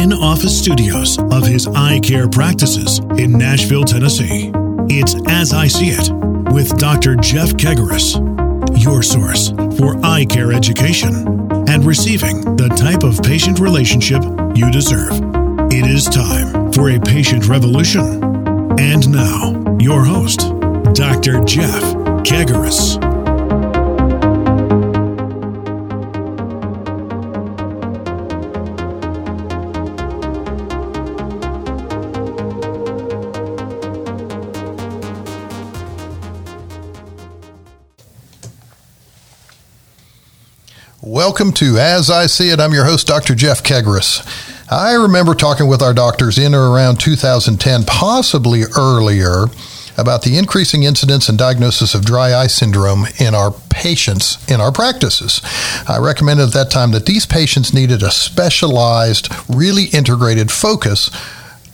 in office studios of his eye care practices in Nashville, Tennessee. It's As I See It with Dr. Jeff Kegarise, your source for eye care education and receiving the type of patient relationship you deserve. It is time for a patient revolution. And now, your host, Dr. Jeff Kegarise. Welcome to As I See It. I'm your host, Dr. Jeff Kegarise. I remember talking with our doctors in or around 2010, possibly earlier, about the increasing incidence and diagnosis of dry eye syndrome in our patients in our practices. I recommended at that time that these patients needed a specialized, really integrated focus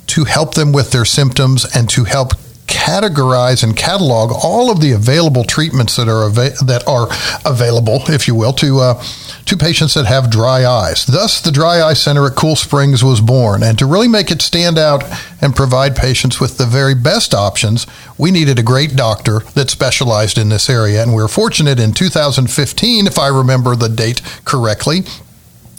to help them with their symptoms and to help categorize and catalog all of the available treatments that are that are available, if you will, to uh, to patients that have dry eyes. Thus, the Dry Eye Center at Cool Springs was born, and to really make it stand out and provide patients with the very best options, we needed a great doctor that specialized in this area, and we were fortunate in 2015, if I remember the date correctly,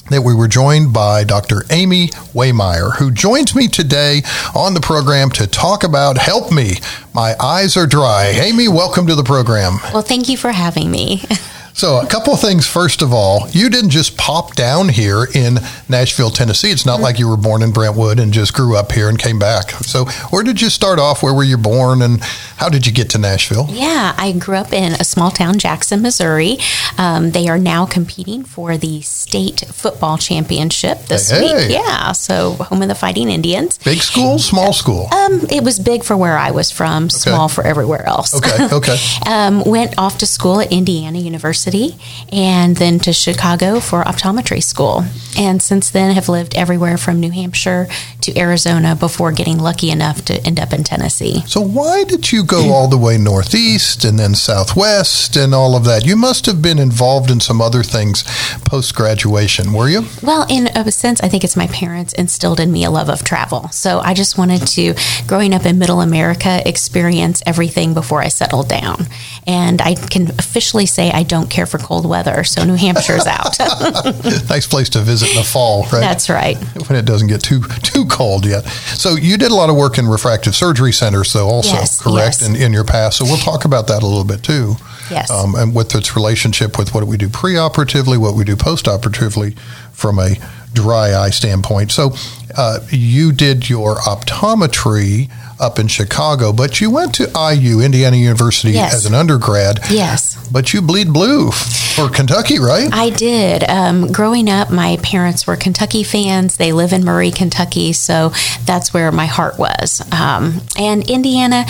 that we were joined by Dr. Amy Waymire, who joins me today on the program to talk about Help Me. My eyes are dry. Amy, welcome to the program. Well, thank you for having me. So, a couple of things. First of all, you didn't just pop down here in Nashville, Tennessee. It's not mm-hmm. like you were born in Brentwood and just grew up here and came back. So, where did you start off? Where were you born, and how did you get to Nashville? Yeah, I grew up in a small town, Jackson, Missouri. Um, they are now competing for the state football championship this hey, week. Hey. Yeah, so home of the Fighting Indians. Big school, small school. Um, it was big for where I was from, okay. small for everywhere else. Okay, okay. um, went off to school at Indiana University University and then to Chicago for optometry school. And since then have lived everywhere from New Hampshire to Arizona before getting lucky enough to end up in Tennessee. So why did you go all the way northeast and then southwest and all of that? You must have been involved in some other things post graduation, were you? Well, in uh, a sense, I think it's my parents instilled in me a love of travel. So I just wanted to, growing up in middle America, experience everything before I settled down. And I can officially say I don't care for cold weather, so New Hampshire's out. nice place to visit in the fall, right? That's right. When it doesn't get too too cold yet. So you did a lot of work in refractive surgery centers, though, also yes, correct yes. In, in your past. So we'll talk about that a little bit too. Yes. Um, and with its relationship with what we do preoperatively, what we do postoperatively, from a dry eye standpoint. So uh, you did your optometry up in Chicago, but you went to IU, Indiana University, yes. as an undergrad. Yes. But you bleed blue for Kentucky, right? I did. Um, growing up, my parents were Kentucky fans. They live in Murray, Kentucky, so that's where my heart was. Um, and Indiana,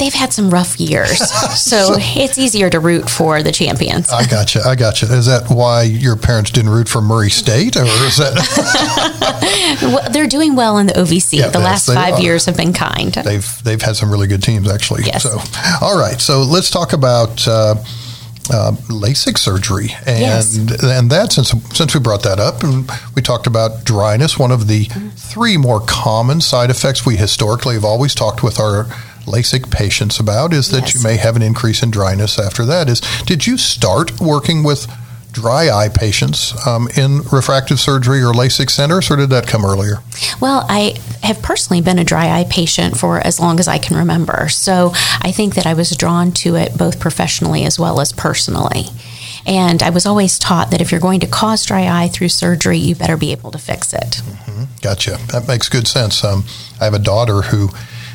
they've had some rough years, so, so, it's easier to root for the champions. I got you. I got you. Is that why your parents didn't root for Murray State, or is that? well, they're doing well in the OVC. Yeah, the last five are. years have been kind. They've they've had some really good teams, actually. Yes. So, all right. So let's talk about. Uh, uh, LASIK surgery, and yes. and that since since we brought that up, and we talked about dryness, one of the three more common side effects we historically have always talked with our LASIK patients about is that yes. you may have an increase in dryness after that. Is did you start working with dry eye patients um, in refractive surgery or LASIK centers, or did that come earlier? Well, I have personally been a dry eye patient for as long as I can remember. So I think that I was drawn to it both professionally as well as personally. And I was always taught that if you're going to cause dry eye through surgery, you better be able to fix it. Mm-hmm. Gotcha. That makes good sense. Um, I have a daughter who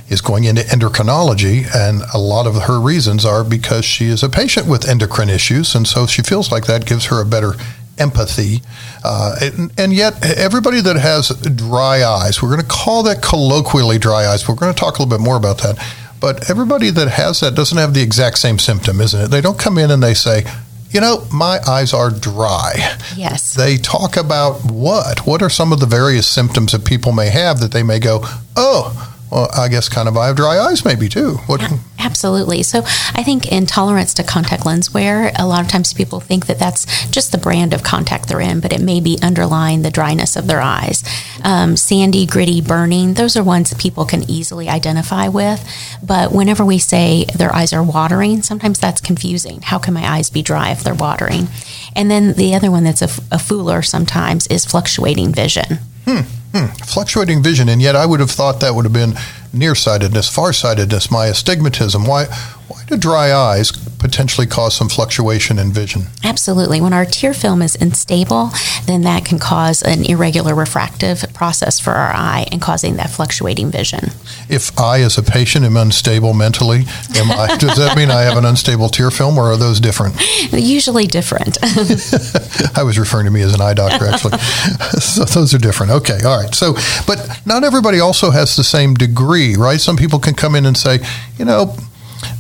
is going into endocrinology, and a lot of her reasons are because she is a patient with endocrine issues, and so she feels like that gives her a better empathy. Uh, and, and, yet, everybody that has dry eyes, we're going to call that colloquially dry eyes, but we're going to talk a little bit more about that. But everybody that has that doesn't have the exact same symptom, isn't it? They don't come in and they say, you know, my eyes are dry. Yes. They talk about what? What are some of the various symptoms that people may have that they may go, oh, well, I guess kind of I have dry eyes maybe too. What? Absolutely. So I think intolerance to contact lens wear, a lot of times people think that that's just the brand of contact they're in, but it may be underlying the dryness of their eyes. Um, sandy, gritty, burning, those are ones that people can easily identify with. But whenever we say their eyes are watering, sometimes that's confusing. How can my eyes be dry if they're watering? And then the other one that's a, a fooler sometimes is fluctuating vision. Hmm. Hmm, fluctuating vision, and yet I would have thought that would have been nearsightedness, farsightedness, my astigmatism. Why, why do dry eyes potentially cause some fluctuation in vision? Absolutely. When our tear film is unstable, then that can cause an irregular refractive process for our eye and causing that fluctuating vision. If I, as a patient, am unstable mentally, am I, does that mean I have an unstable tear film, or are those different? Usually different. I was referring to me as an eye doctor, actually. so those are different. Okay, all right. So, but not everybody also has the same degree, right? Some people can come in and say, you know,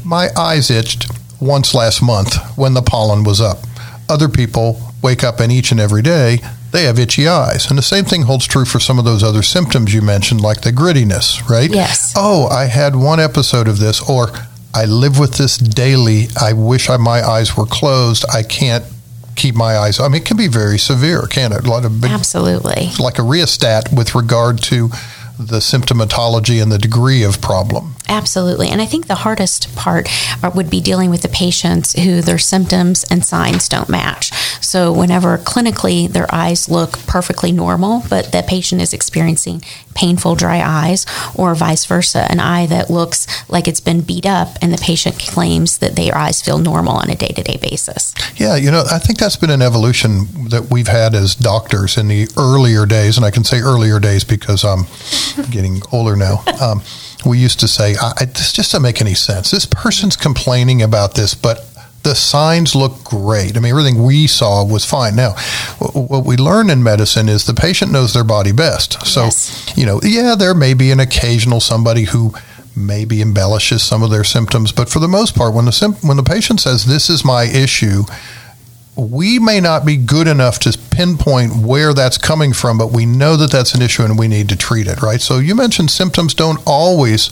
my eyes itched once last month when the pollen was up. Other people wake up and each and every day they have itchy eyes. And the same thing holds true for some of those other symptoms you mentioned, like the grittiness, right? Yes. Oh, I had one episode of this, or I live with this daily. I wish I, my eyes were closed. I can't keep my eyes. I mean, it can be very severe, can it? A lot of big, absolutely like a rheostat with regard to the symptomatology and the degree of problem. Absolutely. And I think the hardest part would be dealing with the patients who their symptoms and signs don't match. So, whenever clinically their eyes look perfectly normal, but the patient is experiencing painful dry eyes, or vice versa, an eye that looks like it's been beat up and the patient claims that their eyes feel normal on a day to day basis. Yeah, you know, I think that's been an evolution that we've had as doctors in the earlier days. And I can say earlier days because I'm getting older now. Um, we used to say, I, I, this just doesn't make any sense. This person's complaining about this, but the signs look great. I mean, everything we saw was fine. Now, what we learn in medicine is the patient knows their body best. So, yes. you know, yeah, there may be an occasional somebody who maybe embellishes some of their symptoms, but for the most part, when the when the patient says this is my issue, we may not be good enough to pinpoint where that's coming from, but we know that that's an issue and we need to treat it, right? So you mentioned symptoms don't always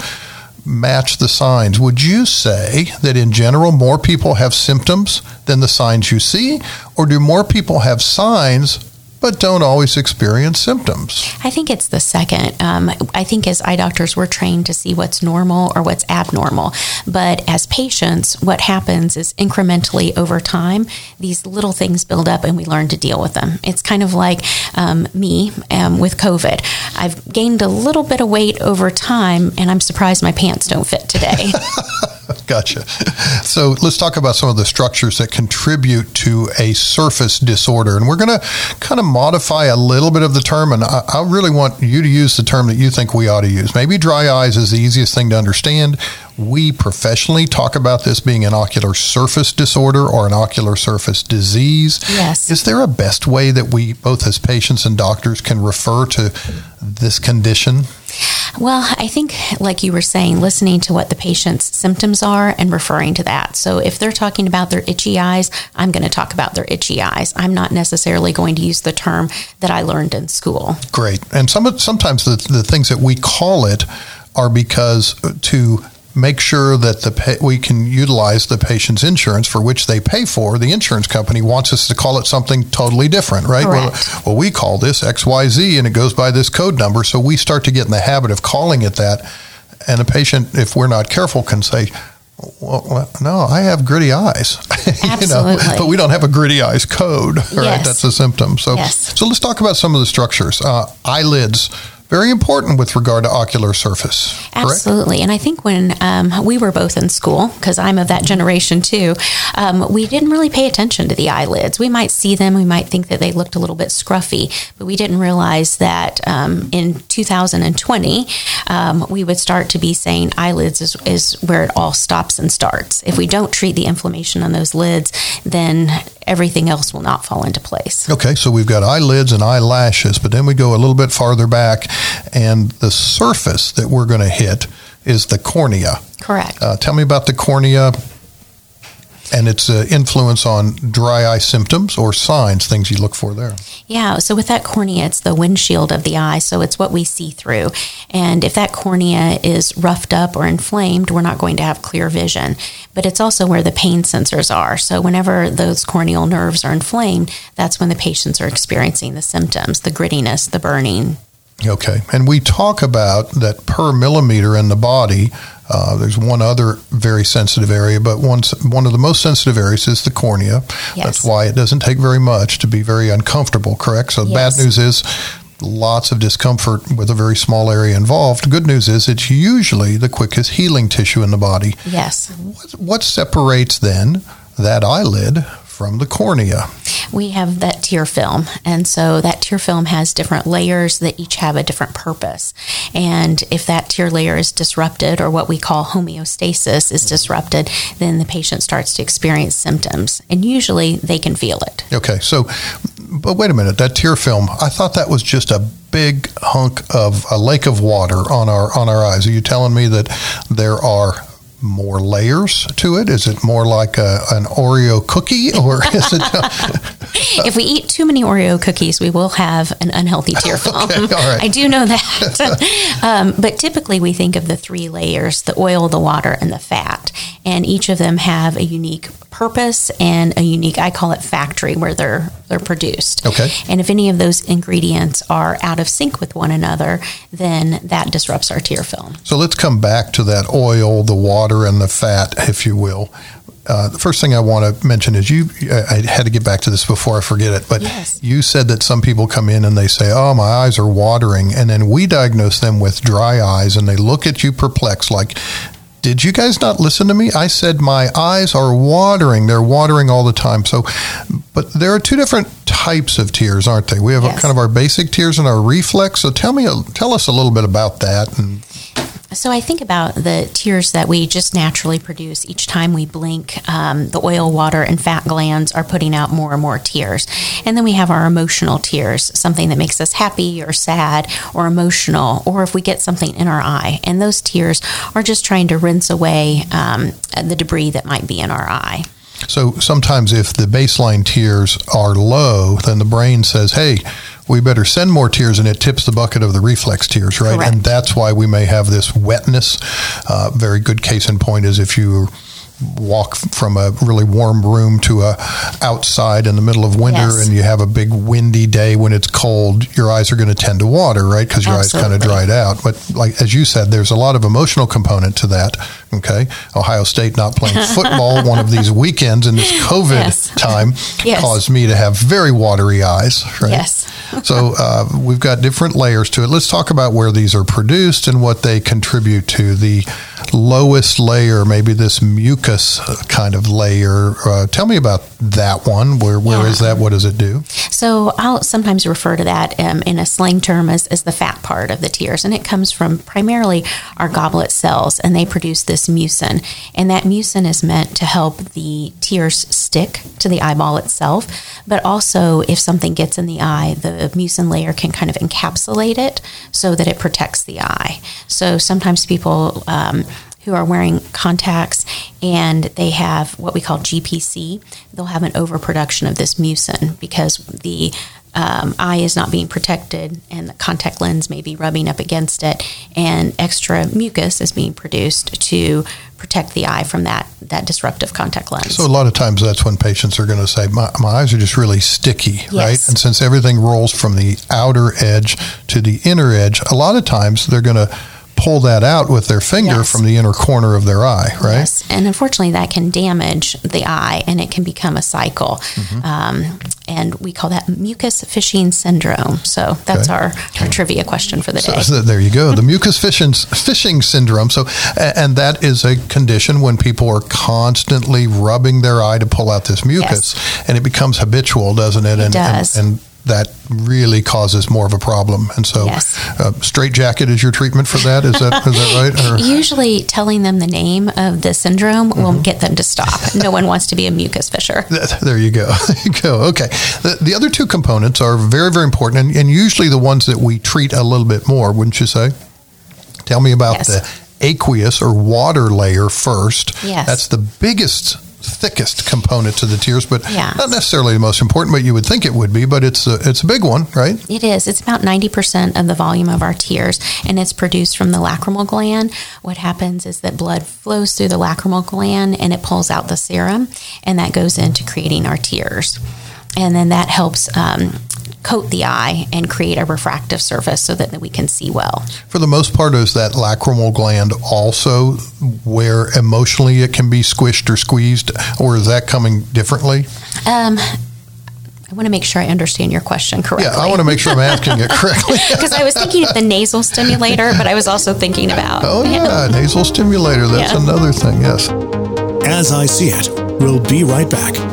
match the signs. Would you say that in general more people have symptoms than the signs you see, or do more people have signs but don't always experience symptoms. I think it's the second. Um, I think as eye doctors, we're trained to see what's normal or what's abnormal. But as patients, what happens is incrementally over time, these little things build up and we learn to deal with them. It's kind of like um, me um, with COVID. I've gained a little bit of weight over time, and I'm surprised my pants don't fit today. gotcha. So let's talk about some of the structures that contribute to a surface disorder. And we're going to kind of modify a little bit of the term. And I, I, really want you to use the term that you think we ought to use. Maybe dry eyes is the easiest thing to understand. We professionally talk about this being an ocular surface disorder or an ocular surface disease. Yes. Is there a best way that we, both as patients and doctors, can refer to this condition? Well, I think, like you were saying, listening to what the patient's symptoms are and referring to that. So if they're talking about their itchy eyes, I'm going to talk about their itchy eyes. I'm not necessarily going to use the term that I learned in school. Great. And some sometimes the, the things that we call it are because to make sure that the pay, we can utilize the patient's insurance for which they pay for. The insurance company wants us to call it something totally different, right? Well, well, we call this XYZ and it goes by this code number. So we start to get in the habit of calling it that. And a patient, if we're not careful, can say, well, no, I have gritty eyes. Absolutely. know, but we don't have a gritty eyes code, right? Yes. That's a symptom. So, yes. so let's talk about some of the structures. Uh, eyelids very important with regard to ocular surface. Correct? Absolutely. And I think when um, we were both in school, because I'm of that generation too, um, we didn't really pay attention to the eyelids. We might see them, we might think that they looked a little bit scruffy, but we didn't realize that um, in 2020, um, we would start to be saying eyelids is, is where it all stops and starts. If we don't treat the inflammation on those lids, then everything else will not fall into place. Okay, so we've got eyelids and eyelashes, but then we go a little bit farther back, and the surface that we're going to hit is the cornea. Correct. Uh, tell me about the cornea. And its uh, influence on dry eye symptoms or signs, things you look for there. Yeah, so with that cornea, it's the windshield of the eye, so it's what we see through. And if that cornea is roughed up or inflamed, we're not going to have clear vision. But it's also where the pain sensors are. So whenever those corneal nerves are inflamed, that's when the patients are experiencing the symptoms the grittiness, the burning, Okay. And we talk about that per millimeter in the body. Uh, there's one other very sensitive area, but one, one of the most sensitive areas is the cornea. Yes. That's why it doesn't take very much to be very uncomfortable, correct? So, the Yes. bad news is lots of discomfort with a very small area involved. Good news is it's usually the quickest healing tissue in the body. Yes. What, what separates then that eyelid from the cornea? We have that tear film. And so that tear film has different layers that each have a different purpose. And if that tear layer is disrupted, or what we call homeostasis is disrupted, then the patient starts to experience symptoms. And usually they can feel it. Okay, so, but wait a minute, that tear film, I thought that was just a big hunk of a lake of water on our on our eyes. Are you telling me that there are more layers to it? Is it more like a, an Oreo cookie, or is it? if we eat too many Oreo cookies, we will have an unhealthy tear film. Okay, right. I do know that. um, but typically, we think of the three layers the oil, the water, and the fat. And each of them have a unique purpose and a unique, I call it factory, where they're, they're produced. Okay. And if any of those ingredients are out of sync with one another, then that disrupts our tear film. so let's come back to that oil, the water, and the fat, if you will. Uh, the first thing I want to mention is you. I had to get back to this before I forget it, but Yes. you said that some people come in and they say, "Oh, my eyes are watering," and then we diagnose them with dry eyes, and they look at you perplexed, like, "Did you guys not listen to me? I said my eyes are watering. They're watering all the time." So, but there are two different types of tears, aren't they? We have a, Yes. kind of our basic tears and our reflex. So, tell me, tell us a little bit about that, and So I think about the tears that we just naturally produce each time we blink. Um, the oil, water, and fat glands are putting out more and more tears. And then we have our emotional tears, something that makes us happy or sad or emotional, or if we get something in our eye. And those tears are just trying to rinse away um, the debris that might be in our eye. So sometimes if the baseline tears are low, then the brain says, hey, we better send more tears, and it tips the bucket of the reflex tears, right? Correct. And that's why we may have this wetness. Uh, very good case in point is if you walk from a really warm room to a outside in the middle of winter Yes. and you have a big windy day when it's cold your eyes are going to tend to water right because your eyes kind of dried out but like as you said there's a lot of emotional component to that okay ohio state not playing football one of these weekends in this covid Yes. time Yes. caused me to have very watery eyes right Yes. so uh, we've got different layers to it let's talk about where these are produced and what they contribute to the lowest layer maybe this mucus uh, kind of layer uh, tell me about that one where where is Yeah. that what does it do So I'll sometimes refer to that um, in a slang term as, as the fat part of the tears, and it comes from primarily our goblet cells, and they produce this mucin, and that mucin is meant to help the tears stick to the eyeball itself, but also if something gets in the eye, the mucin layer can kind of encapsulate it so that it protects the eye. So sometimes people. Um, who are wearing contacts and they have what we call GPC, they'll have an overproduction of this mucin because the um, eye is not being protected and the contact lens may be rubbing up against it, and extra mucus is being produced to protect the eye from that, that disruptive contact lens. So a lot of times that's when patients are going to say, my, my eyes are just really sticky, right? And since everything rolls from the outer edge to the inner edge, a lot of times they're going to pull that out with their finger Yes. from the inner corner of their eye, right? Yes, and unfortunately, that can damage the eye, and it can become a cycle. Mm-hmm. Um, and we call that mucus fishing syndrome. So that's Okay. our, our trivia question for the So, day. so there you go, the mucus fishing, fishing syndrome. So, and that is a condition when people are constantly rubbing their eye to pull out this mucus, and it becomes habitual, doesn't it? and, does. And, and that really causes more of a problem. And so, Yes. uh, straight jacket is your treatment for that. Is that is that right? Or- Usually, telling them the name of the syndrome Mm-hmm. will get them to stop. no one wants to be a mucus fisher. There you go. There you go. Okay. The, the other two components are very, very important and, and usually the ones that we treat a little bit more, wouldn't you say? Tell me about Yes. the aqueous or water layer first. Yes. That's the biggest thickest component to the tears, but Yeah. not necessarily the most important. But you would think it would be, but it's a, it's a big one, right? It is. It's about 90% of the volume of our tears, and it's produced from the lacrimal gland. What happens is that blood flows through the lacrimal gland and it pulls out the serum, and that goes into creating our tears. And then that helps um, coat the eye and create a refractive surface so that we can see well. For the most part, is that lacrimal gland also where emotionally it can be squished or squeezed, or is that coming differently? Um, I want to make sure I understand your question correctly. Yeah, I want to make sure I'm asking it correctly. Because I was thinking of the nasal stimulator, but I was also thinking about. Oh, yeah, nasal stimulator. That's Yeah. another thing, yes. As I See It. We'll be right back.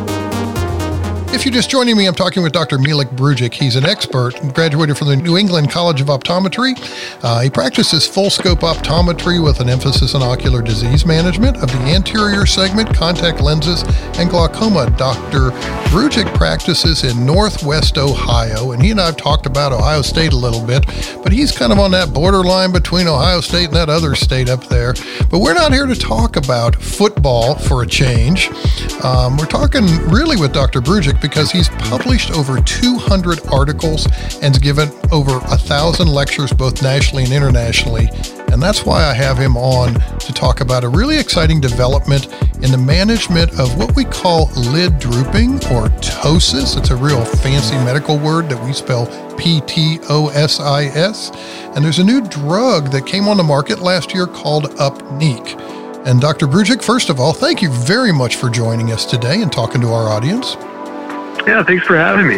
If you're just joining me, I'm talking with Dr. Milan Brujic. He's an expert, graduated from the New England College of Optometry. Uh, he practices full scope optometry with an emphasis on ocular disease management of the anterior segment, contact lenses, and glaucoma. Dr. Brujic practices in Northwest Ohio, and he and I have talked about Ohio State a little bit, but he's kind of on that borderline between Ohio State and that other state up there. But we're not here to talk about football for a change. Um, we're talking really with Dr. Brujic because he's published over 200 articles and given over a thousand lectures both nationally and internationally. And that's why I have him on to talk about a really exciting development in the management of what we call lid drooping or ptosis. It's a real fancy medical word that we spell P T O S I S. And there's a new drug that came on the market last year called Upneeq. And Dr. Brujic, first of all, thank you very much for joining us today and talking to our audience. Yeah, thanks for having me.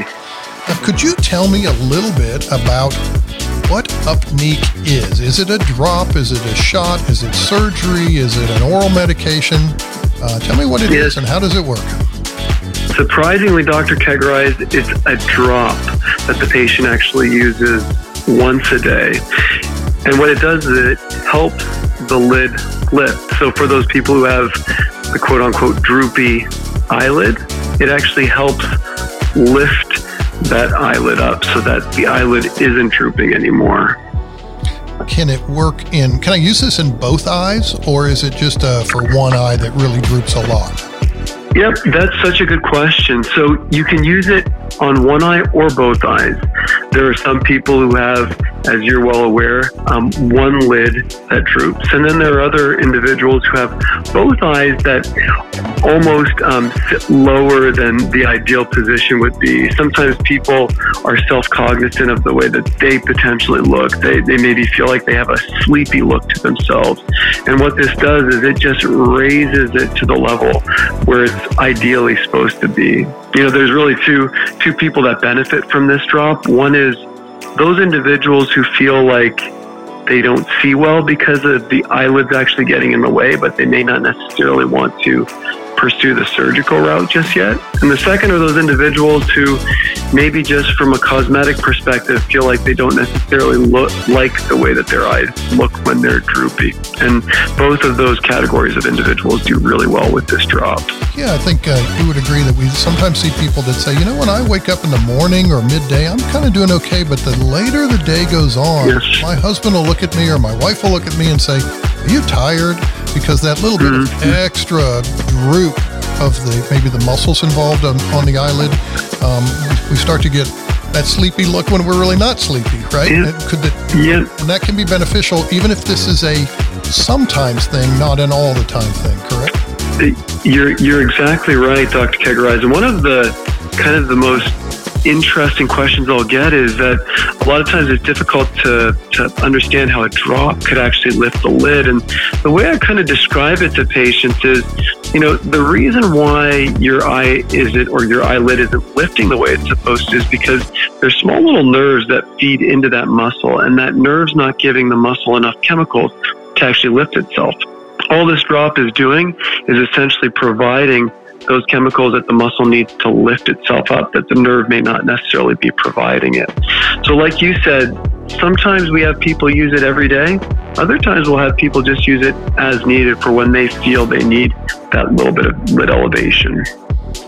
Now, could you tell me a little bit about what Upneeq is? Is it a drop? Is it a shot? Is it surgery? Is it an oral medication? Uh, tell me what it is Yes. and how does it work? Surprisingly, Dr. Kegarise, it's a drop that the patient actually uses once a day. And what it does is it helps the lid lift. So for those people who have the quote unquote droopy eyelid, it actually helps lift that eyelid up so that the eyelid isn't drooping anymore. Can it work in, can I use this in both eyes or is it just uh, for one eye that really droops a lot? Yep, that's such a good question. So you can use it on one eye or both eyes. There are some people who have, as you're well aware, um, one lid that droops. And then there are other individuals who have both eyes that almost um, sit lower than the ideal position would be. Sometimes people are self cognizant of the way that they potentially look. They, they maybe feel like they have a sleepy look to themselves. And what this does is it just raises it to the level where it's ideally supposed to be. You know, there's really two two people that benefit from this drop. One is those individuals who feel like they don't see well because of the eyelids actually getting in the way, but they may not necessarily want to pursue the surgical route just yet. And the second are those individuals who maybe just from a cosmetic perspective feel like they don't necessarily look like the way that their eyes look when they're droopy. And both of those categories of individuals do really well with this drop. Yeah, I think uh, you would agree that we sometimes see people that say, you know, when I wake up in the morning or midday, I'm kind of doing okay. But the later the day goes on, Yes. my husband will look at me or my wife will look at me and say, Are you tired? Because that little bit of extra droop of the maybe the muscles involved on, on the eyelid, um, we start to get that sleepy look when we're really not sleepy, right? Yeah. And could it, and that can be beneficial even if this is a sometimes thing, not an all the time thing, correct? You're you're exactly right, Dr. Kegarise. And one of the kind of the most interesting questions I'll get is that a lot of times it's difficult to, to understand how a drop could actually lift the lid. And the way I kind of describe it to patients is, you know, the reason why your eye isn't or your eyelid isn't lifting the way it's supposed to is because there's small little nerves that feed into that muscle, and that nerve's not giving the muscle enough chemicals to actually lift itself all this drop is doing is essentially providing those chemicals that the muscle needs to lift itself up that the nerve may not necessarily be providing it. So like you said, sometimes we have people use it every day. Other times we'll have people just use it as needed for when they feel they need that little bit of lid elevation.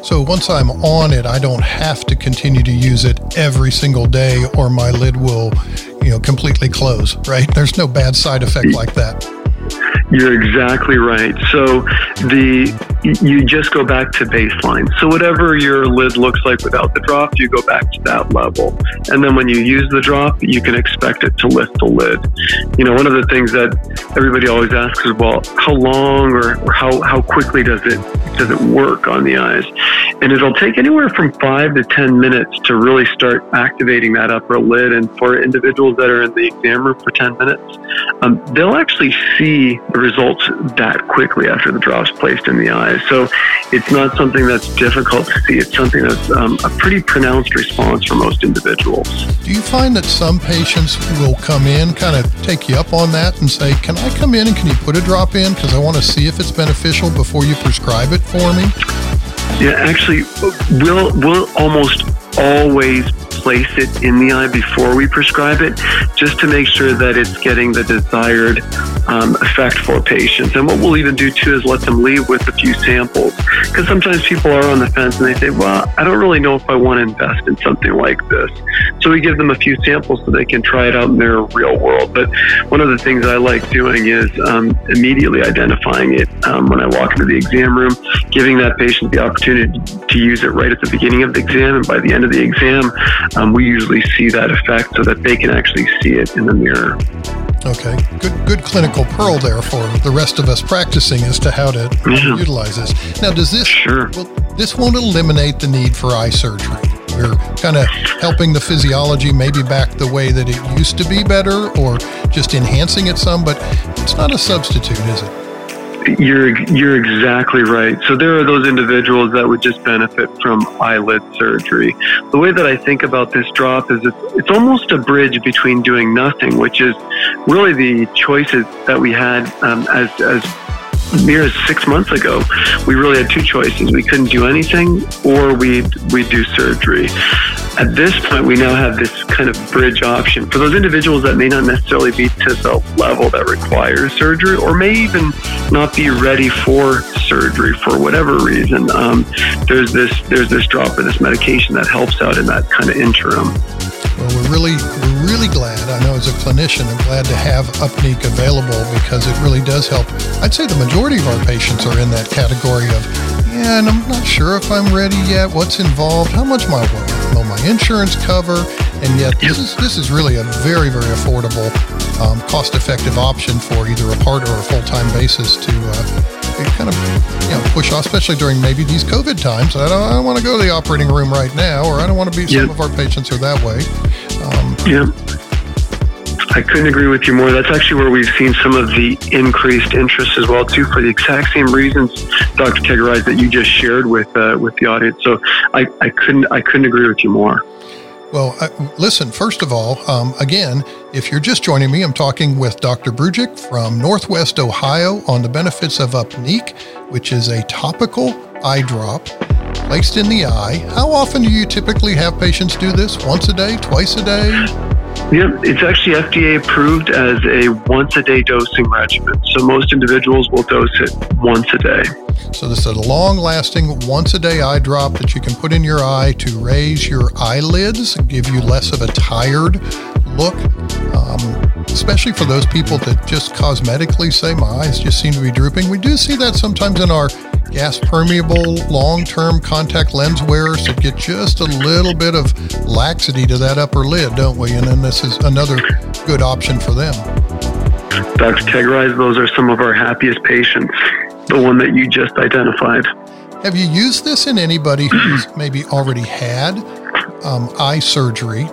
So once I'm on it, I don't have to continue to use it every single day or my lid will, you know, completely close, right? There's no bad side effect like that. You're exactly right. So the you just go back to baseline. So whatever your lid looks like without the drop, you go back to that level. And then when you use the drop, you can expect it to lift the lid. You know, one of the things that everybody always asks is, well, how long or, or how, how quickly does it does it work on the eyes? And it'll take anywhere from five to 10 minutes to really start activating that upper lid. And for individuals that are in the exam room for 10 minutes, um, they'll actually see results that quickly after the drop's placed in the eyes. So it's not something that's difficult to see. It's something that's um, a pretty pronounced response for most individuals. Do you find that some patients will come in, kind of take you up on that and say, Can I come in and can you put a drop in? Because I want to see if it's beneficial before you prescribe it for me? Yeah, actually, we'll, we'll almost always place it in the eye before we prescribe it, just to make sure that it's getting the desired um, effect for patients. And what we'll even do too is let them leave with a few samples, because sometimes people are on the fence and they say, "Well, I don't really know if I want to invest in something like this." So we give them a few samples so they can try it out in their real world. But one of the things I like doing is um, immediately identifying it um, when I walk into the exam room, giving that patient the opportunity to use it right at the beginning of the exam, and by the end of the exam, um, we usually see that effect so that they can actually see it in the mirror. Okay, good good clinical pearl there for the rest of us practicing as to how to yeah. utilize this. Now, does this sure. well, this won't eliminate the need for eye surgery? We're kind of helping the physiology maybe back the way that it used to be better, or just enhancing it some, but it's not a substitute, is it? You're you're exactly right. So there are those individuals that would just benefit from eyelid surgery. The way that I think about this drop is it's, it's almost a bridge between doing nothing, which is really the choices that we had um, as as near six months ago, we really had two choices. We couldn't do anything or we'd, we'd do surgery. At this point, we now have this kind of bridge option for those individuals that may not necessarily be to the level that requires surgery or may even not be ready for surgery for whatever reason. Um, there's this there's this drop of this medication that helps out in that kind of interim. Well, we're really we're really glad. I know as a clinician, I'm glad to have Upneeq available because it really does help. I'd say the majority of our patients are in that category of, yeah, and I'm not sure if I'm ready yet. What's involved? How much my will my insurance cover? And yet, this is this is really a very very affordable, um, cost-effective option for either a part or a full-time basis to. Uh, kind of you know push off, especially during maybe these COVID times. I don't, I don't want to go to the operating room right now, or I don't want to be. Some of our patients are that way. Um, yeah. I couldn't agree with you more. That's actually where we've seen some of the increased interest as well, too, for the exact same reasons, Dr. Kegarise, that you just shared with uh, with the audience. So I, I couldn't I couldn't agree with you more. Well, uh, listen, first of all, um, again, if you're just joining me, I'm talking with Dr. Brujic from Northwest Ohio on the benefits of Upneeq, which is a topical eye drop placed in the eye. How often do you typically have patients do this? Once a day, twice a day? Yeah, it's actually FDA approved as a once a day dosing regimen. So most individuals will dose it once a day. So this is a long-lasting, once-a-day eye drop that you can put in your eye to raise your eyelids, give you less of a tired look. Um, especially for those people that just cosmetically say my eyes just seem to be drooping. We do see that sometimes in our gas permeable long term contact lens wearers that get just a little bit of laxity to that upper lid, don't we? And then this is another good option for them. Dr. Kegarise, those are some of our happiest patients the one that you just identified. Have you used this in anybody who's maybe already had um, eye surgery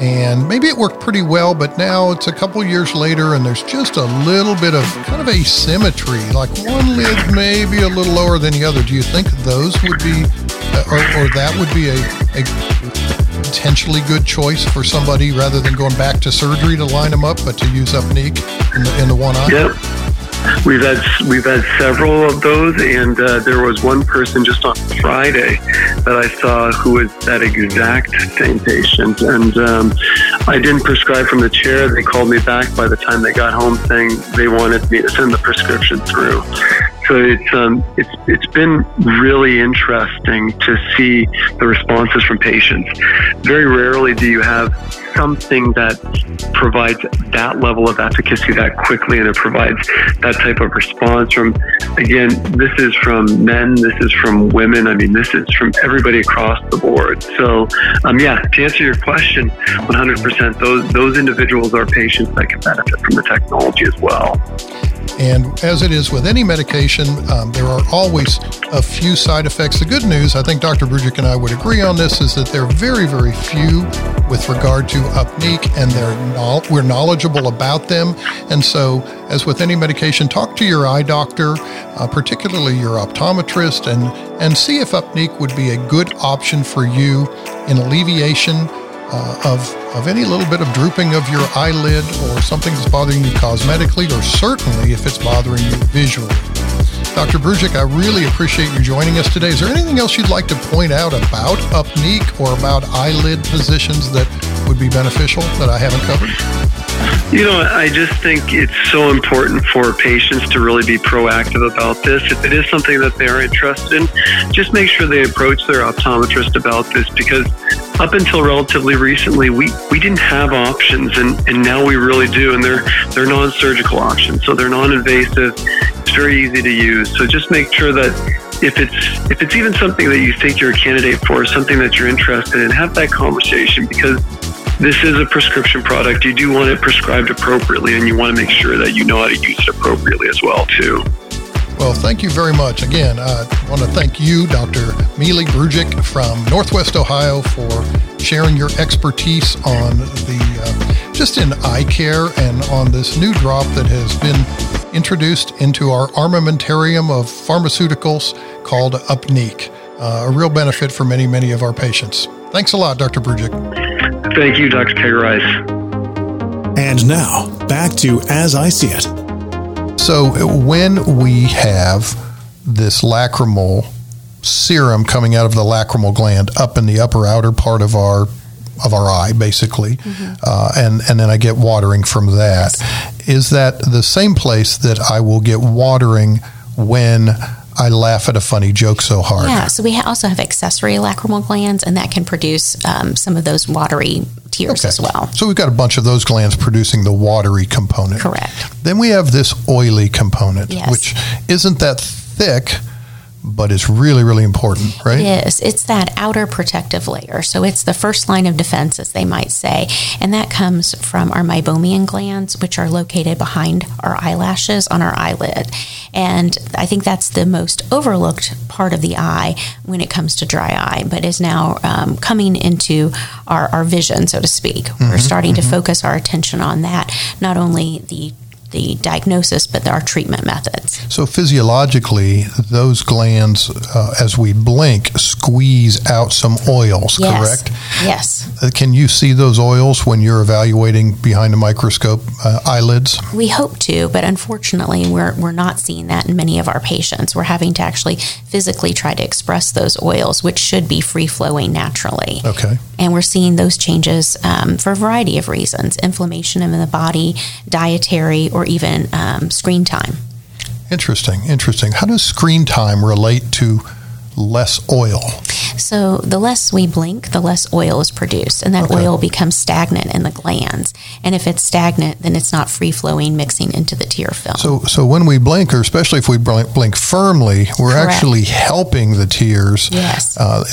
and maybe it worked pretty well, but now it's a couple years later and there's just a little bit of kind of asymmetry, like one lid may be a little lower than the other. Do you think those would be, uh, or, or that would be a, a potentially good choice for somebody rather than going back to surgery to line them up, but to use Upneeq in the, in the one eye? Yep. We've had we've had several of those, and uh, there was one person just on Friday that I saw who was that exact same patient, and um, I didn't prescribe from the chair. They called me back by the time they got home, saying they wanted me to send the prescription through. So it's um, it's it's been really interesting to see the responses from patients. Very rarely do you have something that provides that level of efficacy that quickly and it provides that type of response from, again, this is from men, this is from women. I mean, this is from everybody across the board. So, um, yeah, to answer your question, 100%, those, those individuals are patients that can benefit from the technology as well. And as it is with any medication, um, there are always a few side effects. The good news, I think Dr. Brujic and I would agree on this, is that they're very, very few with regard to Upneeq, and they're no- we're knowledgeable about them. And so, as with any medication, talk to your eye doctor, uh, particularly your optometrist, and and see if Upneeq would be a good option for you in alleviation uh, of, of any little bit of drooping of your eyelid or something that's bothering you cosmetically, or certainly if it's bothering you visually. Dr. Brujic, I really appreciate you joining us today. Is there anything else you'd like to point out about Upneeq or about eyelid positions that would be beneficial that I haven't covered? You know, I just think it's so important for patients to really be proactive about this. If it is something that they are interested in, just make sure they approach their optometrist about this because up until relatively recently, we, we didn't have options, and, and now we really do, and they're they're non-surgical options, so they're non-invasive. It's very easy to use. So just make sure that if it's if it's even something that you think you're a candidate for, something that you're interested in, have that conversation because this is a prescription product. You do want it prescribed appropriately, and you want to make sure that you know how to use it appropriately as well, too. Well, thank you very much. Again, I want to thank you, Dr. Milan Brujic from Northwest Ohio, for sharing your expertise on the uh, just in eye care and on this new drop that has been introduced into our armamentarium of pharmaceuticals called Upneeq. Uh, a real benefit for many, many of our patients. Thanks a lot, Dr. Brujic. Thank you, Dr. Kegarise. And now, back to As I See It. So, when we have this lacrimal serum coming out of the lacrimal gland up in the upper outer part of our of our eye, basically, mm-hmm. uh, and and then I get watering from that. Yes. Is that the same place that I will get watering when I laugh at a funny joke so hard. Yeah, so we also have accessory lacrimal glands, and that can produce um, some of those watery tears okay. as well. So we've got a bunch of those glands producing the watery component. Correct. Then we have this oily component, yes. which isn't that thick but it's really, really important, right? It is. It's that outer protective layer. So it's the first line of defense, as they might say. And that comes from our meibomian glands, which are located behind our eyelashes on our eyelid. And I think that's the most overlooked part of the eye when it comes to dry eye, but is now um, coming into our, our vision, so to speak. Mm-hmm, We're starting mm-hmm. to focus our attention on that, not only the the diagnosis, but there are treatment methods. So, physiologically, those glands, uh, as we blink, squeeze out some oils, yes. correct? Yes. Uh, can you see those oils when you're evaluating behind a microscope uh, eyelids? We hope to, but unfortunately, we're, we're not seeing that in many of our patients. We're having to actually physically try to express those oils, which should be free flowing naturally. Okay. And we're seeing those changes um, for a variety of reasons inflammation in the body, dietary, or even um, screen time. Interesting, interesting. How does screen time relate to less oil? So, the less we blink, the less oil is produced, and that okay. oil becomes stagnant in the glands. And if it's stagnant, then it's not free flowing, mixing into the tear film. So, so when we blink, or especially if we blink, blink firmly, we're Correct. actually helping the tears. Yes. Uh,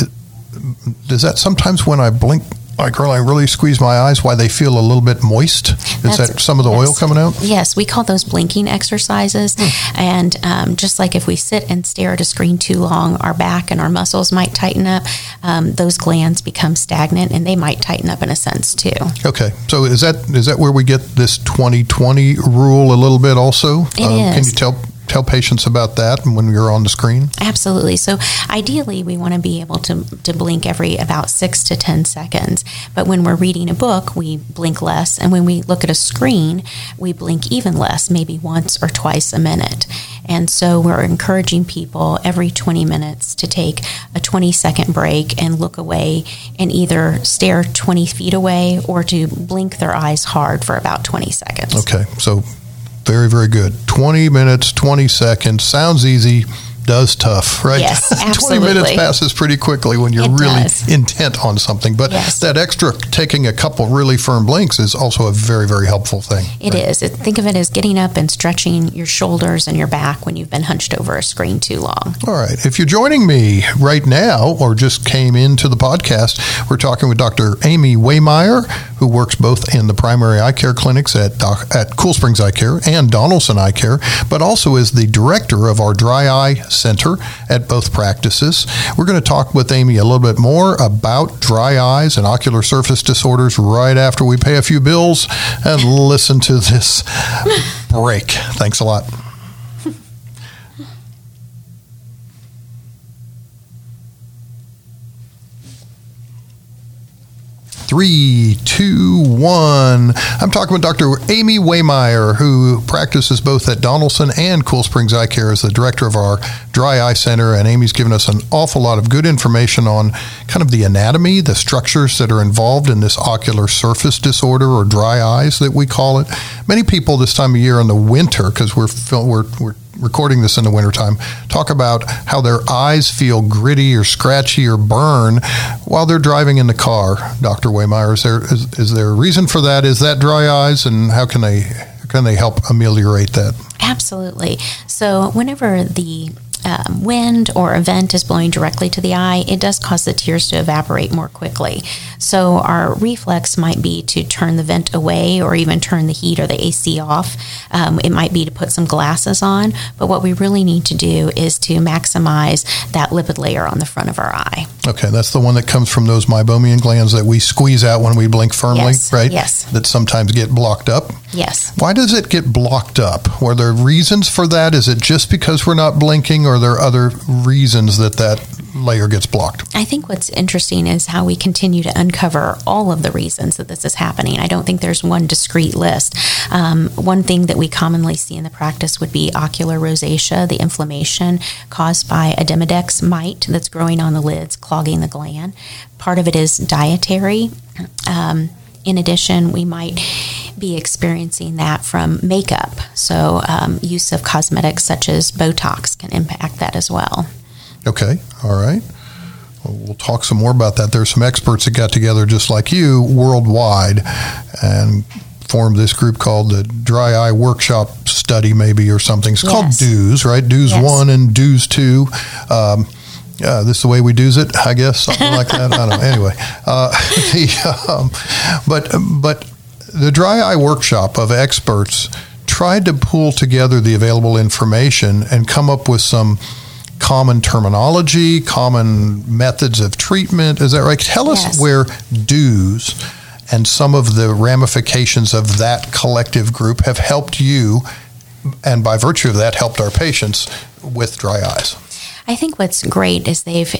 does that sometimes when I blink like I really squeeze my eyes, why they feel a little bit moist? Is That's, that some of the yes. oil coming out? Yes, we call those blinking exercises. Hmm. And um, just like if we sit and stare at a screen too long, our back and our muscles might tighten up. Um, those glands become stagnant, and they might tighten up in a sense too. Okay, so is that is that where we get this 2020 rule a little bit also? It um, is. Can you tell tell patients about that and when you're on the screen? Absolutely. So ideally, we want to be able to, to blink every about six to 10 seconds. But when we're reading a book, we blink less. And when we look at a screen, we blink even less, maybe once or twice a minute. And so we're encouraging people every 20 minutes to take a 20 second break and look away and either stare 20 feet away or to blink their eyes hard for about 20 seconds. Okay. So very, very good. 20 minutes, 20 seconds. Sounds easy. Does tough, right? Yes, 20 minutes passes pretty quickly when you're It really does. intent on something. But Yes. that extra taking a couple really firm blinks is also a very, very helpful thing. It is. It, think of it as getting up and stretching your shoulders and your back when you've been hunched over a screen too long. All right. If you're joining me right now or just came into the podcast, we're talking with Dr. Amy Waymire, who works both in the primary eye care clinics at, Doc, at Cool Springs Eye Care and Donelson Eye Care, but also is the director of our Dry Eye Center at both practices. We're going to talk with Amy a little bit more about dry eyes and ocular surface disorders right after we pay a few bills and listen to this break. Thanks a lot. Three, two, one. I'm talking with Dr. Amy Waymire, who practices both at Donelson and Cool Springs Eye Care as the director of our Dry Eye Center. And Amy's given us an awful lot of good information on kind of the anatomy, the structures that are involved in this ocular surface disorder or dry eyes that we call it. Many people this time of year in the winter, because we're, we're, we're recording this in the wintertime, talk about how their eyes feel gritty or scratchy or burn while they're driving in the car. Dr. Waymire, is there is, is there a reason for that? Is that dry eyes, and how can they can they help ameliorate that? Absolutely. So, whenever the um, wind or a vent is blowing directly to the eye, it does cause the tears to evaporate more quickly. So, our reflex might be to turn the vent away or even turn the heat or the AC off. Um, it might be to put some glasses on, but what we really need to do is to maximize that lipid layer on the front of our eye. Okay, that's the one that comes from those meibomian glands that we squeeze out when we blink firmly, Yes, right? yes. That sometimes get blocked up. Yes. Why does it get blocked up? Were there reasons for that? Is it just because we're not blinking, or are there other reasons that that layer gets blocked? I think what's interesting is how we continue to uncover all of the reasons that this is happening. I don't think there's one discrete list. Um, one thing that we commonly see in the practice would be ocular rosacea, the inflammation caused by a Demodex mite that's growing on the lids, clogging the gland. Part of it is dietary. Um, in addition, we might be experiencing that from makeup. So, um, use of cosmetics such as Botox can impact that as well. Okay, all right. Well, talk some more about that. There's some experts that got together just like you worldwide and formed this group called the Dry Eye Workshop Study, maybe, or something. It's called Yes. DEWS, right? DEWS Yes. 1 and DEWS 2. Um, uh, this is the way we do's it, I guess, something like that. I don't know. Anyway, uh, the, um, but but the dry eye workshop of experts tried to pull together the available information and come up with some common terminology, common methods of treatment. Is that right? Tell us Yes. where DEWS and some of the ramifications of that collective group have helped you, and by virtue of that, helped our patients with dry eyes. I think what's great is they've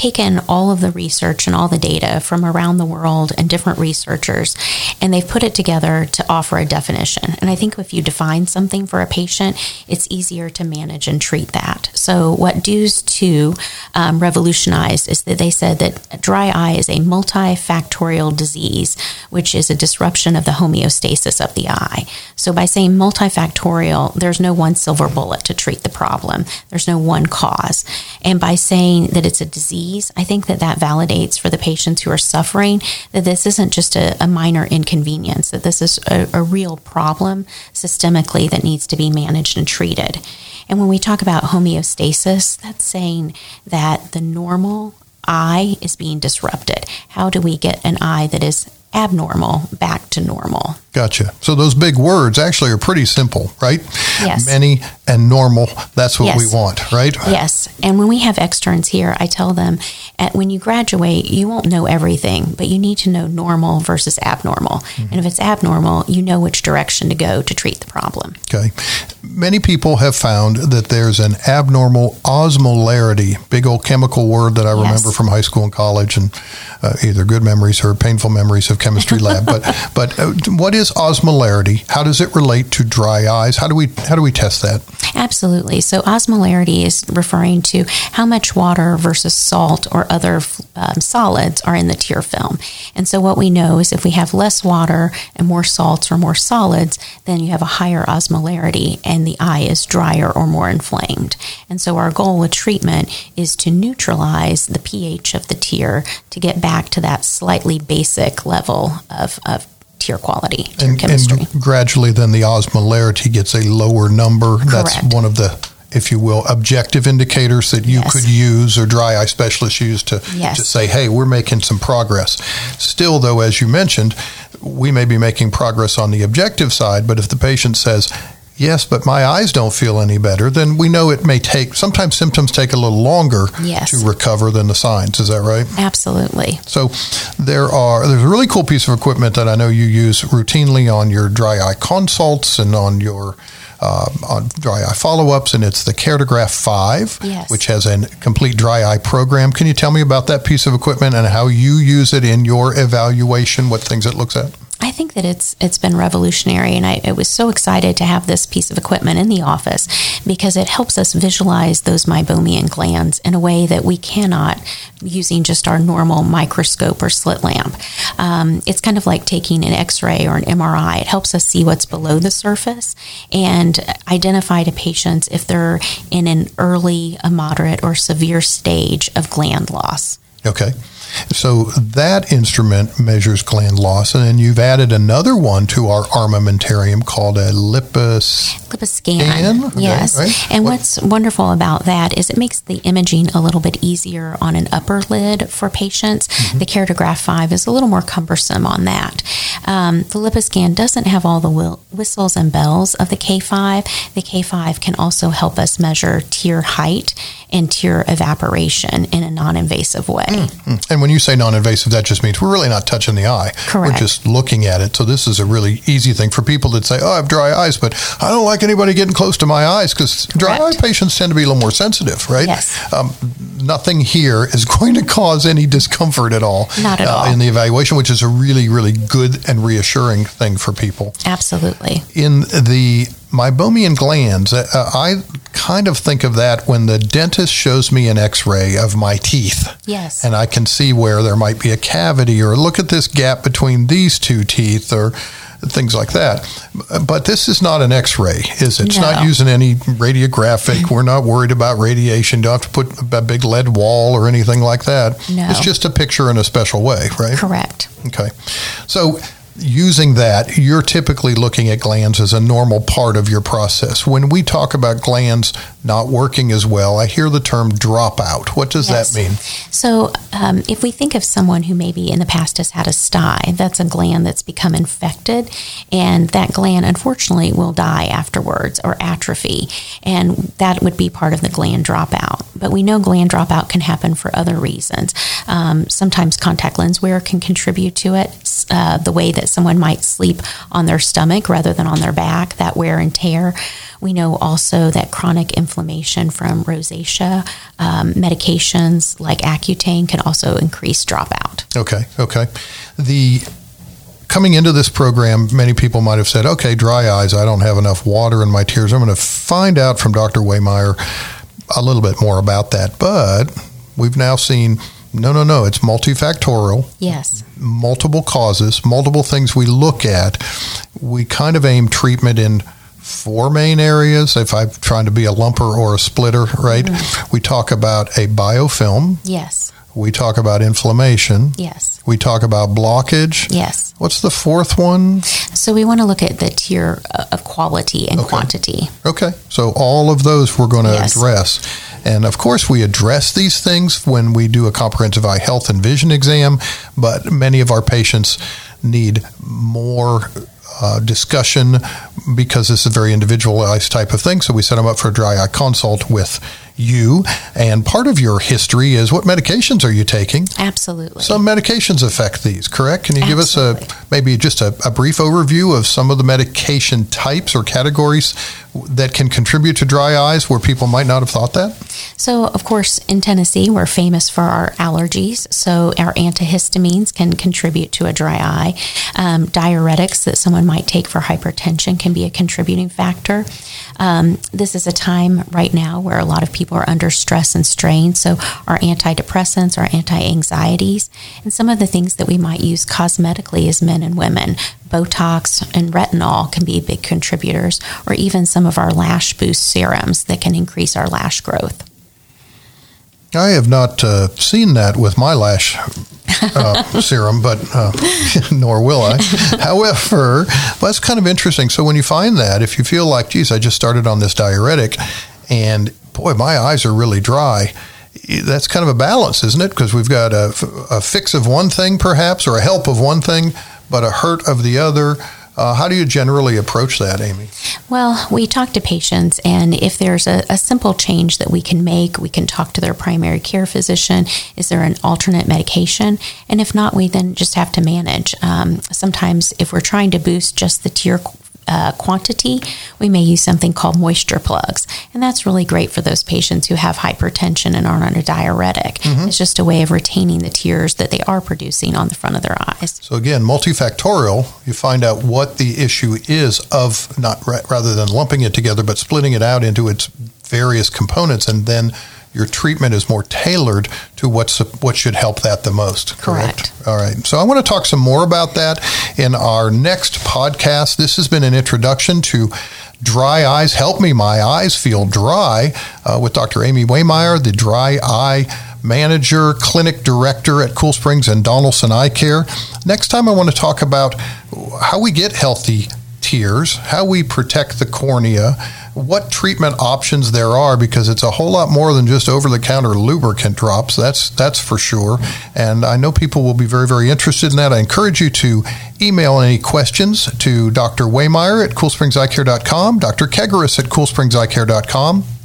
taken all of the research and all the data from around the world and different researchers and they've put it together to offer a definition. And I think if you define something for a patient, it's easier to manage and treat that. So, what DEWS 2 um, revolutionized is that they said that dry eye is a multifactorial disease, which is a disruption of the homeostasis of the eye. So, by saying multifactorial, there's no one silver bullet to treat the problem, there's no one cause. And by saying that it's a disease, I think that that validates for the patients who are suffering that this isn't just a, a minor inconvenience, that this is a, a real problem systemically that needs to be managed and treated. And when we talk about homeostasis, that's saying that the normal eye is being disrupted. How do we get an eye that is abnormal back to normal? Gotcha. So those big words actually are pretty simple, right? Yes. Many and normal. That's what Yes. we want, right? Yes. And when we have externs here, I tell them at, when you graduate, you won't know everything, but you need to know normal versus abnormal. And if it's abnormal, you know which direction to go to treat the problem. Okay. Many people have found that there's an abnormal osmolarity, big old chemical word that I remember Yes. from high school and college, and uh, either good memories or painful memories of chemistry lab. But But uh, what is osmolarity? How does it relate to dry eyes? How do we how do we test that? Absolutely. So osmolarity is referring to how much water versus salt or other um, solids are in the tear film. And so what we know is if we have less water and more salts or more solids, then you have a higher osmolarity and the eye is drier or more inflamed. And so our goal with treatment is to neutralize the pH of the tear to get back to that slightly basic level of, of tear quality, tear and, chemistry. and gradually, then the osmolarity gets a lower number. Correct. That's one of the, if you will, objective indicators that you Yes. could use or dry eye specialists use to, Yes. to say, hey, we're making some progress. Still, though, as you mentioned, we may be making progress on the objective side, but if the patient says, Yes, but my eyes don't feel any better. Then we know it may take, sometimes symptoms take a little longer Yes. to recover than the signs. Is that right? Absolutely. So there are there's a really cool piece of equipment that I know you use routinely on your dry eye consults and on your uh, on dry eye follow-ups, and it's the Keratograph Five, Yes. which has a complete dry eye program. Can you tell me about that piece of equipment and how you use it in your evaluation? What things it looks at? I think that it's it's been revolutionary, and I, I was so excited to have this piece of equipment in the office because it helps us visualize those meibomian glands in a way that we cannot using just our normal microscope or slit lamp. Um, it's kind of like taking an X-ray or an MRI. It helps us see what's below the surface and identify to patients if they're in an early, a moderate, or severe stage of gland loss. Okay. So that instrument measures gland loss, and then you've added another one to our armamentarium called a lipus. LipiScan. Scan? Okay, yes. right. And What- what's wonderful about that is it makes the imaging a little bit easier on an upper lid for patients. Mm-hmm. The Keratograph 5 is a little more cumbersome on that. Um, the LipiScan doesn't have all the whistles and bells of the K5. The K5 can also help us measure tear height and tear evaporation in a non invasive way. And when you say non-invasive, that just means we're really not touching the eye. Correct. We're just looking at it. So this is a really easy thing for people that say, "Oh, I have dry eyes, but I don't like anybody getting close to my eyes because dry eye patients tend to be a little more sensitive, right? Yes. Um, nothing here is going to cause any discomfort at all. Not at uh, all. in the evaluation, which is a really, really good and reassuring thing for people Absolutely. in the meibomian glands, uh, I kind of think of that when the dentist shows me an x-ray of my teeth. Yes. And I can see where there might be a cavity or look at this gap between these two teeth or things like that. But this is not an x-ray, is it? It's not using any radiographic. We're not worried about radiation. Don't have to put a big lead wall or anything like that. No. It's just a picture in a special way, right? Correct. Okay. So using that, you're typically looking at glands as a normal part of your process. When we talk about glands not working as well, I hear the term dropout. What does Yes. that mean? So, um, if we think of someone who maybe in the past has had a sty, that's a gland that's become infected, and that gland unfortunately will die afterwards or atrophy, and that would be part of the gland dropout. But we know gland dropout can happen for other reasons. Um, sometimes contact lens wear can contribute to it. Uh, the way that someone might sleep on their stomach rather than on their back, that wear and tear. We know also that chronic inflammation from rosacea, um, medications like Accutane can also increase dropout. Okay, okay. The coming into this program, many people might have said, "Okay, dry eyes. I don't have enough water in my tears." I'm going to find out from Dr. Waymire a little bit more about that. But we've now seen, no, no, no. It's multifactorial. Yes, multiple causes, multiple things we look at. We kind of aim treatment in four main areas. If I'm trying to be a lumper or a splitter, right? We talk about a biofilm. yes, We talk about inflammation. yes, We talk about blockage. yes. What's the fourth one? So we want to look at the tear uh, of quality and Okay. quantity. Okay, so all of those we're going to Yes. address. And of course, we address these things when we do a comprehensive eye health and vision exam, but many of our patients need more uh, discussion because this is a very individualized type of thing. So we set them up for a dry eye consult with you. And part of your history is what medications are you taking? Absolutely. Some medications affect these, correct? Can you give us a maybe just a, a brief overview of some of the medication types or categories that can contribute to dry eyes where people might not have thought that? So, of course, in Tennessee, we're famous for our allergies. So, our antihistamines can contribute to a dry eye. Um, diuretics that someone might take for hypertension can be a contributing factor. Um, this is a time right now where a lot of people are under stress and strain. So, our antidepressants, our anti anxieties, and some of the things that we might use cosmetically as men and women, Botox and retinol can be big contributors, or even some of our lash boost serums that can increase our lash growth. I have not uh, seen that with my lash uh, serum, but uh, nor will I. However, that's kind of interesting. So when you find that, if you feel like, geez, I just started on this diuretic, and boy, my eyes are really dry. That's kind of a balance, isn't it? Because we've got a, a fix of one thing, perhaps, or a help of one thing, but a hurt of the other. Uh, how do you generally approach that, Amy? Well, we talk to patients, and if there's a, a, simple change that we can make, we can talk to their primary care physician. Is there an alternate medication? And if not, we then just have to manage. Um, sometimes, if we're trying to boost just the tear uh, quantity, we may use something called moisture plugs. And that's really great for those patients who have hypertension and aren't on a diuretic. Mm-hmm. It's just a way of retaining the tears that they are producing on the front of their eyes. So, again, multifactorial, you find out what the issue is of not rather than lumping it together, but splitting it out into its various components and then your treatment is more tailored to what's what should help that the most. Correct? correct. All right. So I want to talk some more about that in our next podcast. This has been an introduction to dry eyes. Help me, my eyes feel dry, uh, with Dr. Amy Waymire, the dry eye manager, clinic director at Cool Springs and Donelson Eye Care. Next time, I want to talk about how we get healthy tears, how we protect the cornea what treatment options there are because it's a whole lot more than just over the counter lubricant drops. That's that's for sure. And I know people will be very very interested in that. I encourage you to email any questions to Dr. Waymire at coolspringseyecare.com, Dr. Kegarise at coolspringseyecare.com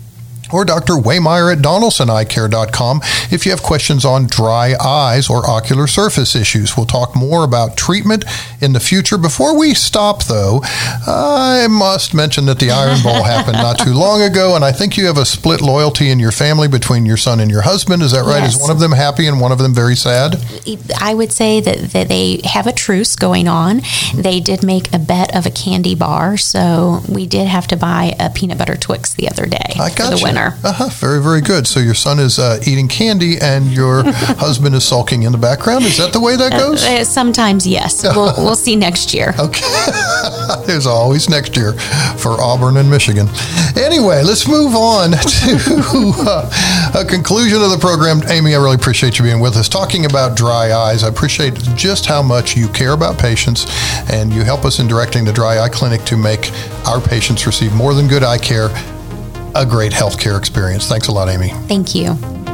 or Dr. Waymire at donelsoneyecare.com if you have questions on dry eyes or ocular surface issues. We'll talk more about treatment in the future. Before we stop, though, I must mention that the Iron Bowl happened not too long ago, and I think you have a split loyalty in your family between your son and your husband. Is that right? Yes. Is one of them happy and one of them very sad? I would say that, that they have a truce going on. They did make a bet of a candy bar, so we did have to buy a peanut butter Twix the other day I got for the winner. Uh-huh. Very, very good. So your son is uh, eating candy and your husband is sulking in the background. Is that the way that uh, goes? Uh, sometimes, yes. We'll, we'll see next year. Okay. There's always next year for Auburn and Michigan. Anyway, let's move on to uh, a conclusion of the program. Amy, I really appreciate you being with us, talking about dry eyes. I appreciate just how much you care about patients and you help us in directing the dry eye clinic to make our patients receive more than good eye care a great healthcare experience. Thanks a lot, Amy. Thank you.